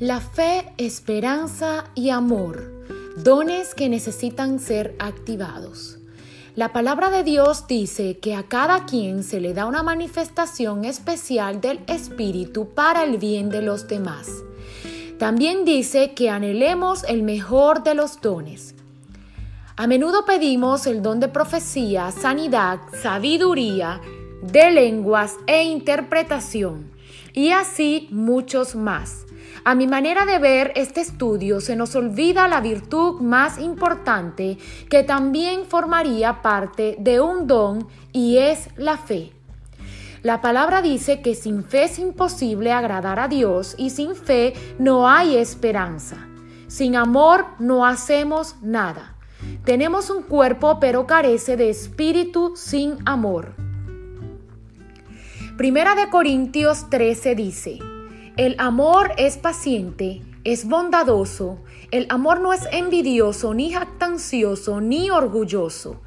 La fe, esperanza y amor, dones que necesitan ser activados. La palabra de Dios dice que a cada quien se le da una manifestación especial del Espíritu para el bien de los demás. También dice que anhelemos el mejor de los dones. A menudo pedimos el don de profecía, sanidad, sabiduría, de lenguas e interpretación, y así muchos más. A mi manera de ver este estudio se nos olvida la virtud más importante que también formaría parte de un don y es la fe. La palabra dice que sin fe es imposible agradar a Dios y sin fe no hay esperanza. Sin amor no hacemos nada. Tenemos un cuerpo pero carece de espíritu sin amor. Primera de Corintios 13 dice, el amor es paciente, es bondadoso, el amor no es envidioso, ni jactancioso, ni orgulloso.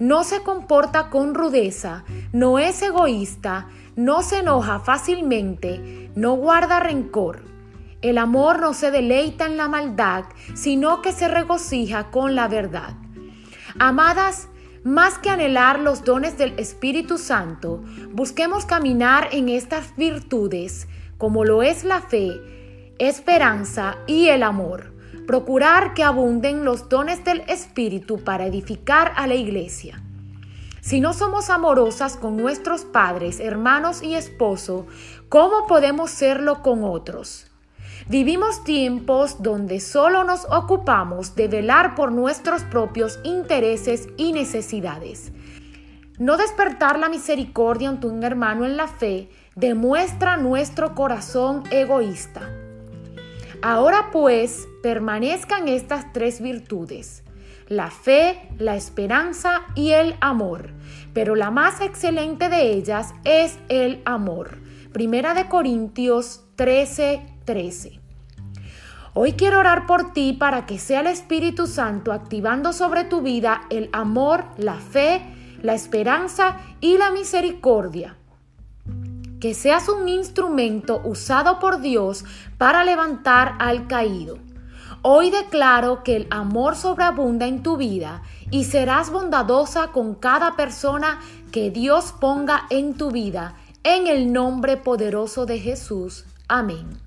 No se comporta con rudeza, no es egoísta, no se enoja fácilmente, no guarda rencor. El amor no se deleita en la maldad, sino que se regocija con la verdad. Amadas, más que anhelar los dones del Espíritu Santo, busquemos caminar en estas virtudes como lo es la fe, esperanza y el amor. Procurar que abunden los dones del Espíritu para edificar a la iglesia. Si no somos amorosas con nuestros padres, hermanos y esposo, ¿cómo podemos serlo con otros? Vivimos tiempos donde solo nos ocupamos de velar por nuestros propios intereses y necesidades. No despertar la misericordia ante un hermano en la fe demuestra nuestro corazón egoísta. Ahora pues permanezcan estas tres virtudes, la fe, la esperanza y el amor, pero la más excelente de ellas es el amor. Primera de Corintios 13, 13. Hoy quiero orar por ti para que sea el Espíritu Santo activando sobre tu vida el amor, la fe, la esperanza y la misericordia que seas un instrumento usado por Dios para levantar al caído. Hoy declaro que el amor sobreabunda en tu vida y serás bondadosa con cada persona que Dios ponga en tu vida. En el nombre poderoso de Jesús. Amén.